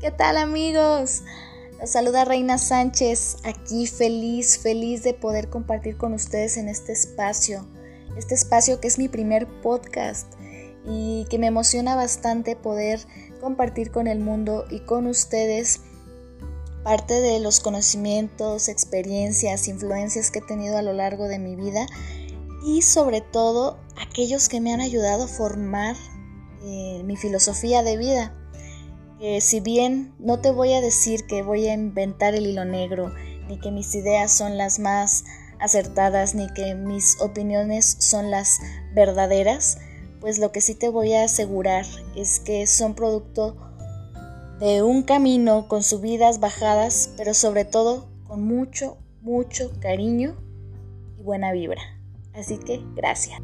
¿Qué tal amigos? Los saluda Reina Sánchez, aquí feliz, feliz de poder compartir con ustedes en este espacio, este espacio que es mi primer podcast y que me emociona bastante poder compartir con el mundo y con ustedes parte de los conocimientos, experiencias, influencias que he tenido a lo largo de mi vida y sobre todo aquellos que me han ayudado a formar eh, mi filosofía de vida. Si bien no te voy a decir que voy a inventar el hilo negro, ni que mis ideas son las más acertadas, ni que mis opiniones son las verdaderas, pues lo que sí te voy a asegurar es que son producto de un camino con subidas, bajadas, pero sobre todo con mucho, mucho cariño y buena vibra. Así que gracias.